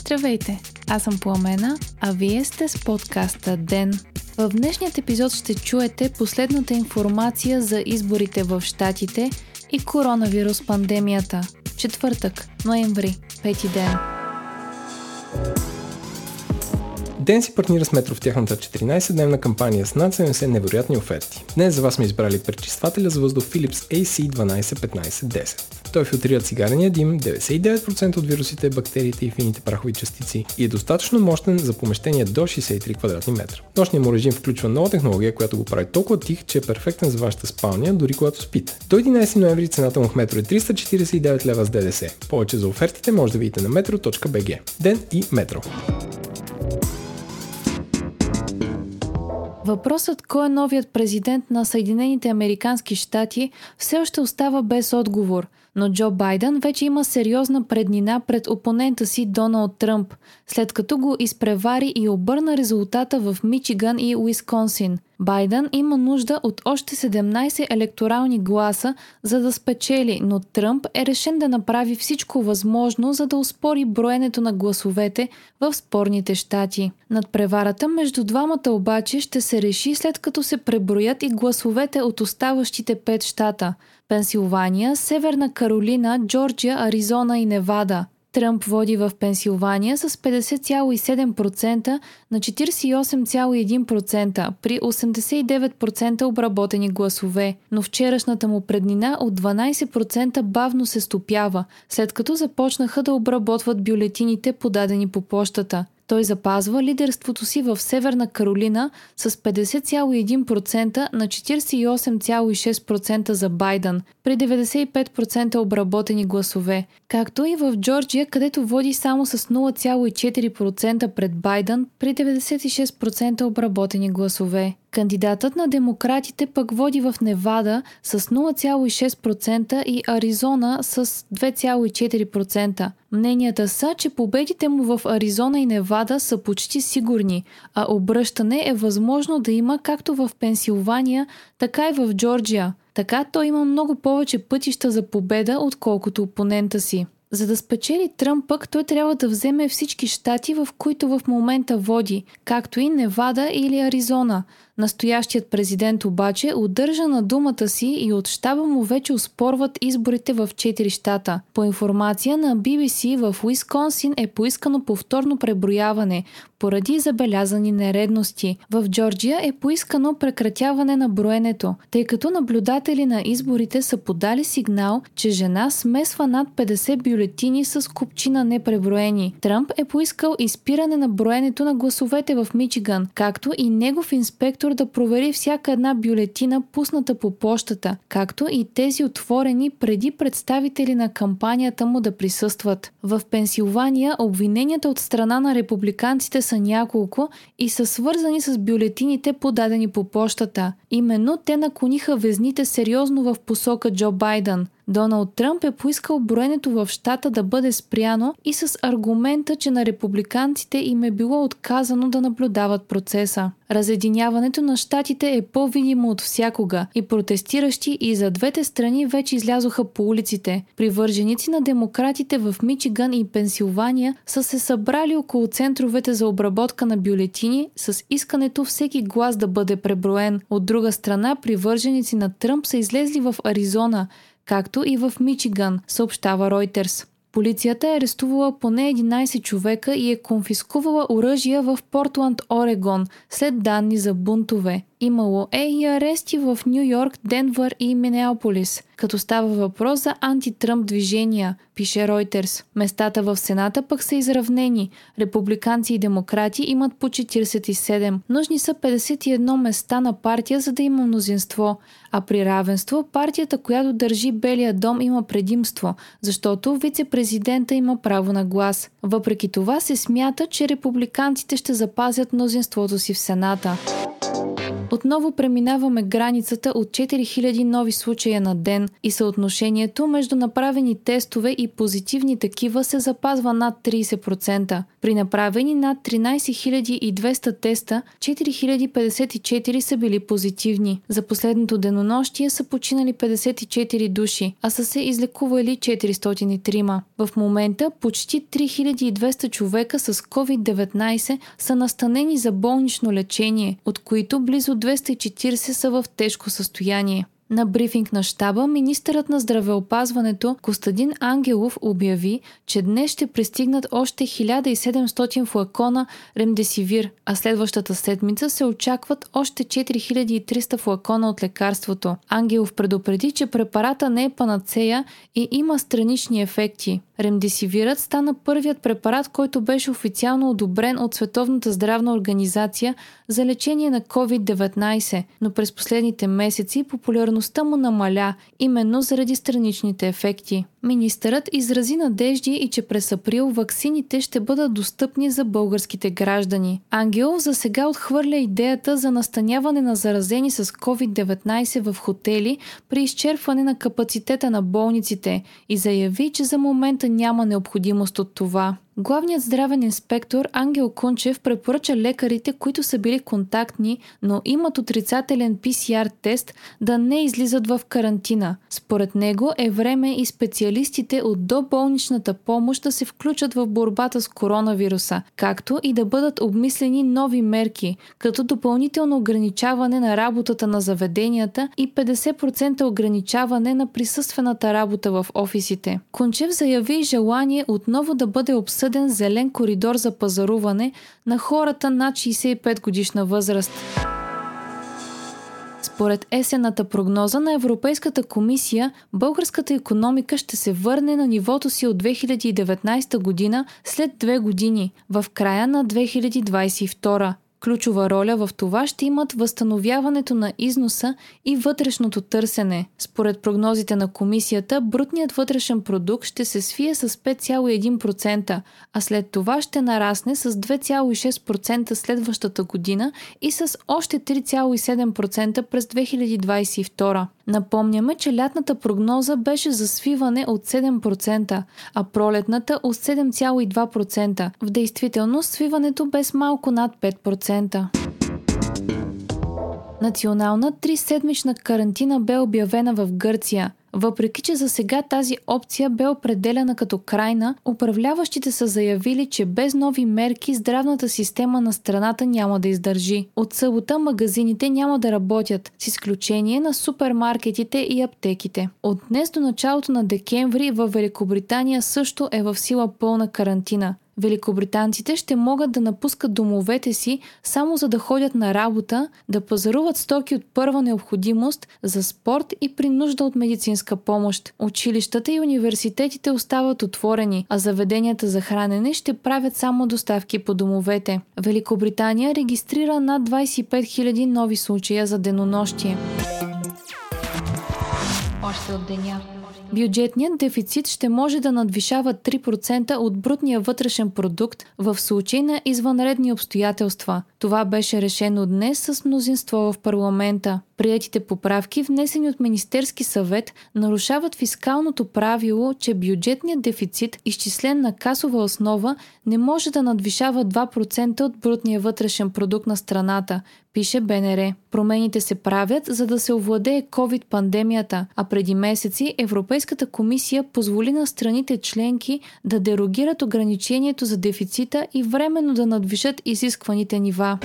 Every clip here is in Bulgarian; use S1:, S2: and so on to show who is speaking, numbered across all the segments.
S1: Здравейте, аз съм Пламена, а вие сте с подкаста ДЕН. В днешният епизод ще чуете последната информация за изборите в Штатите и коронавирус пандемията. Четвъртък, ноември, пети ден.
S2: Ден си партнира с Метро в тяхната 14-дневна кампания с над 70 невероятни оферти. Днес за вас сме избрали пречиствателя за въздух Philips AC121510. Той филтрира цигарения дим, 99% от вирусите, бактериите и фините прахови частици и е достатъчно мощен за помещение до 63 квадратни метра. Нощният му режим включва нова технология, която го прави толкова тих, че е перфектен за вашата спалня, дори когато спите. До 11 ноември цената му в Метро е 349 лева с ДДС. Повече за офертите може да видите на metro.bg. Ден и Метро.
S1: Въпросът кой е новият президент на Съединените Американски щати все още остава без отговор, но Джо Байден вече има сериозна преднина пред опонента си Доналд Тръмп, след като го изпревари и обърна резултата в Мичиган и Уисконсин. Байден има нужда от още 17 електорални гласа, за да спечели, но Тръмп е решен да направи всичко възможно, за да успори броенето на гласовете в спорните щати. Над преварата между двамата обаче ще се реши след като се преброят и гласовете от оставащите пет щата – Пенсилвания, Северна Каролина, Джорджия, Аризона и Невада – Тръмп води в Пенсилвания с 50,7% на 48,1% при 89% обработени гласове, но вчерашната му преднина от 12% бавно се стопява, след като започнаха да обработват бюлетините подадени по почтата – той запазва лидерството си в Северна Каролина с 50,1% на 48,6% за Байден при 95% обработени гласове, както и в Джорджия, където води само с 0,4% пред Байден при 96% обработени гласове. Кандидатът на демократите пък води в Невада с 0,6% и Аризона с 2,4%. Мненията са, че победите му в Аризона и Невада са почти сигурни, а обръщане е възможно да има както в Пенсилвания, така и в Джорджия. Така той има много повече пътища за победа, отколкото опонента си. За да спечели Тръмп пък, той трябва да вземе всички щати, в които в момента води, както и Невада или Аризона – Настоящият президент обаче удържа на думата си и от щаба му вече успорват изборите в 4 щата. По информация на BBC в Уисконсин е поискано повторно преброяване поради забелязани нередности. В Джорджия е поискано прекратяване на броенето, тъй като наблюдатели на изборите са подали сигнал, че жена смесва над 50 бюлетини с купчина непреброени. Тръмп е поискал изпиране на броенето на гласовете в Мичиган, както и негов инспектор инспектор да провери всяка една бюлетина, пусната по почтата, както и тези отворени преди представители на кампанията му да присъстват. В Пенсилвания обвиненията от страна на републиканците са няколко и са свързани с бюлетините подадени по почтата. Именно те наклониха везните сериозно в посока Джо Байден – Доналд Тръмп е поискал броенето в щата да бъде спряно и с аргумента, че на републиканците им е било отказано да наблюдават процеса. Разединяването на щатите е по-видимо от всякога и протестиращи и за двете страни вече излязоха по улиците. Привърженици на демократите в Мичиган и Пенсилвания са се събрали около центровете за обработка на бюлетини с искането всеки глас да бъде преброен. От друга страна, привърженици на Тръмп са излезли в Аризона, както и в Мичиган, съобщава Reuters. Полицията е арестувала поне 11 човека и е конфискувала оръжия в Портланд, Орегон, след данни за бунтове. Имало е и арести в Нью Йорк, Денвър и Минеаполис, като става въпрос за антитръмп движения, пише Reuters. Местата в Сената пък са изравнени. Републиканци и демократи имат по 47. Нужни са 51 места на партия, за да има мнозинство. А при равенство партията, която държи Белия дом, има предимство, защото вице-президента има право на глас. Въпреки това се смята, че републиканците ще запазят мнозинството си в Сената. Отново преминаваме границата от 4000 нови случая на ден и съотношението между направени тестове и позитивни такива се запазва над 30%. При направени над 13 200 теста, 4054 са били позитивни. За последното денонощие са починали 54 души, а са се излекували 403. В момента почти 3200 човека с COVID-19 са настанени за болнично лечение, от които близо 240 са в тежко състояние. На брифинг на щаба министърът на здравеопазването Костадин Ангелов обяви, че днес ще пристигнат още 1700 флакона ремдесивир, а следващата седмица се очакват още 4300 флакона от лекарството. Ангелов предупреди, че препарата не е панацея и има странични ефекти. Ремдесивирът стана първият препарат, който беше официално одобрен от Световната здравна организация за лечение на COVID-19, но през последните месеци популярността му намаля именно заради страничните ефекти. Министърът изрази надежди и че през април ваксините ще бъдат достъпни за българските граждани. Ангелов за сега отхвърля идеята за настаняване на заразени с COVID-19 в хотели при изчерпване на капацитета на болниците и заяви, че за момента няма необходимост от това. Главният здравен инспектор Ангел Кунчев препоръча лекарите, които са били контактни, но имат отрицателен PCR тест, да не излизат в карантина. Според него е време и специалистите от доболничната помощ да се включат в борбата с коронавируса, както и да бъдат обмислени нови мерки, като допълнително ограничаване на работата на заведенията и 50% ограничаване на присъствената работа в офисите. Кунчев заяви желание отново да бъде обсъден обсъден зелен коридор за пазаруване на хората над 65 годишна възраст. Според есената прогноза на Европейската комисия, българската економика ще се върне на нивото си от 2019 година след две години, в края на 2022. Ключова роля в това ще имат възстановяването на износа и вътрешното търсене. Според прогнозите на комисията, брутният вътрешен продукт ще се свие с 5,1%, а след това ще нарасне с 2,6% следващата година и с още 3,7% през 2022. Напомняме, че лятната прогноза беше за свиване от 7%, а пролетната от 7,2%. В действителност свиването без малко над 5%. Национална триседмична карантина бе обявена в Гърция – въпреки, че за сега тази опция бе определена като крайна, управляващите са заявили, че без нови мерки здравната система на страната няма да издържи. От събота магазините няма да работят, с изключение на супермаркетите и аптеките. От днес до началото на декември в Великобритания също е в сила пълна карантина. Великобританците ще могат да напускат домовете си само за да ходят на работа, да пазаруват стоки от първа необходимост за спорт и при нужда от медицинска помощ. Училищата и университетите остават отворени, а заведенията за хранене ще правят само доставки по домовете. Великобритания регистрира над 25 000 нови случая за денонощие. Още от деня. Бюджетният дефицит ще може да надвишава 3% от брутния вътрешен продукт в случай на извънредни обстоятелства. Това беше решено днес с мнозинство в парламента. Приятите поправки, внесени от Министерски съвет, нарушават фискалното правило, че бюджетният дефицит, изчислен на касова основа, не може да надвишава 2% от брутния вътрешен продукт на страната, пише БНР. Промените се правят, за да се овладее COVID-пандемията, а преди месеци Европейската комисия позволи на страните членки да дерогират ограничението за дефицита и временно да надвишат изискваните нива.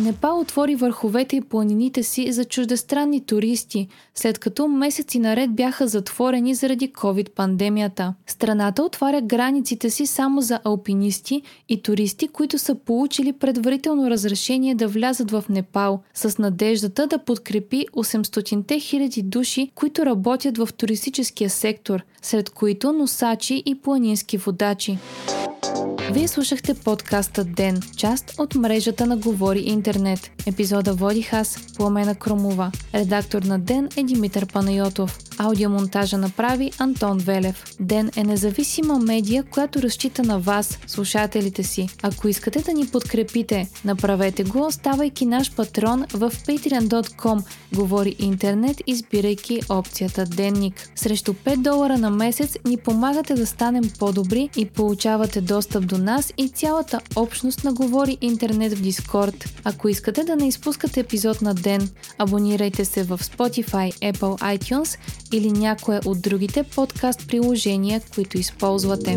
S1: Непал отвори върховете и планините си за чуждестранни туристи, след като месеци наред бяха затворени заради COVID-пандемията. Страната отваря границите си само за алпинисти и туристи, които са получили предварително разрешение да влязат в Непал, с надеждата да подкрепи 800 хиляди души, които работят в туристическия сектор, сред които носачи и планински водачи. Вие слушахте подкаста Ден, част от мрежата на Говори Интернет. Епизода водих аз, Пламена Кромова. Редактор на Ден е Димитър Панайотов. Аудиомонтажа направи Антон Велев. Ден е независима медия, която разчита на вас, слушателите си. Ако искате да ни подкрепите, направете го, ставайки наш патрон в patreon.com. Говори интернет, избирайки опцията Денник. Срещу 5 долара на месец ни помагате да станем по-добри и получавате достъп до нас и цялата общност на Говори интернет в Дискорд. Ако искате да не изпускате епизод на ден, абонирайте се в Spotify, Apple iTunes или някое от другите подкаст приложения, които използвате.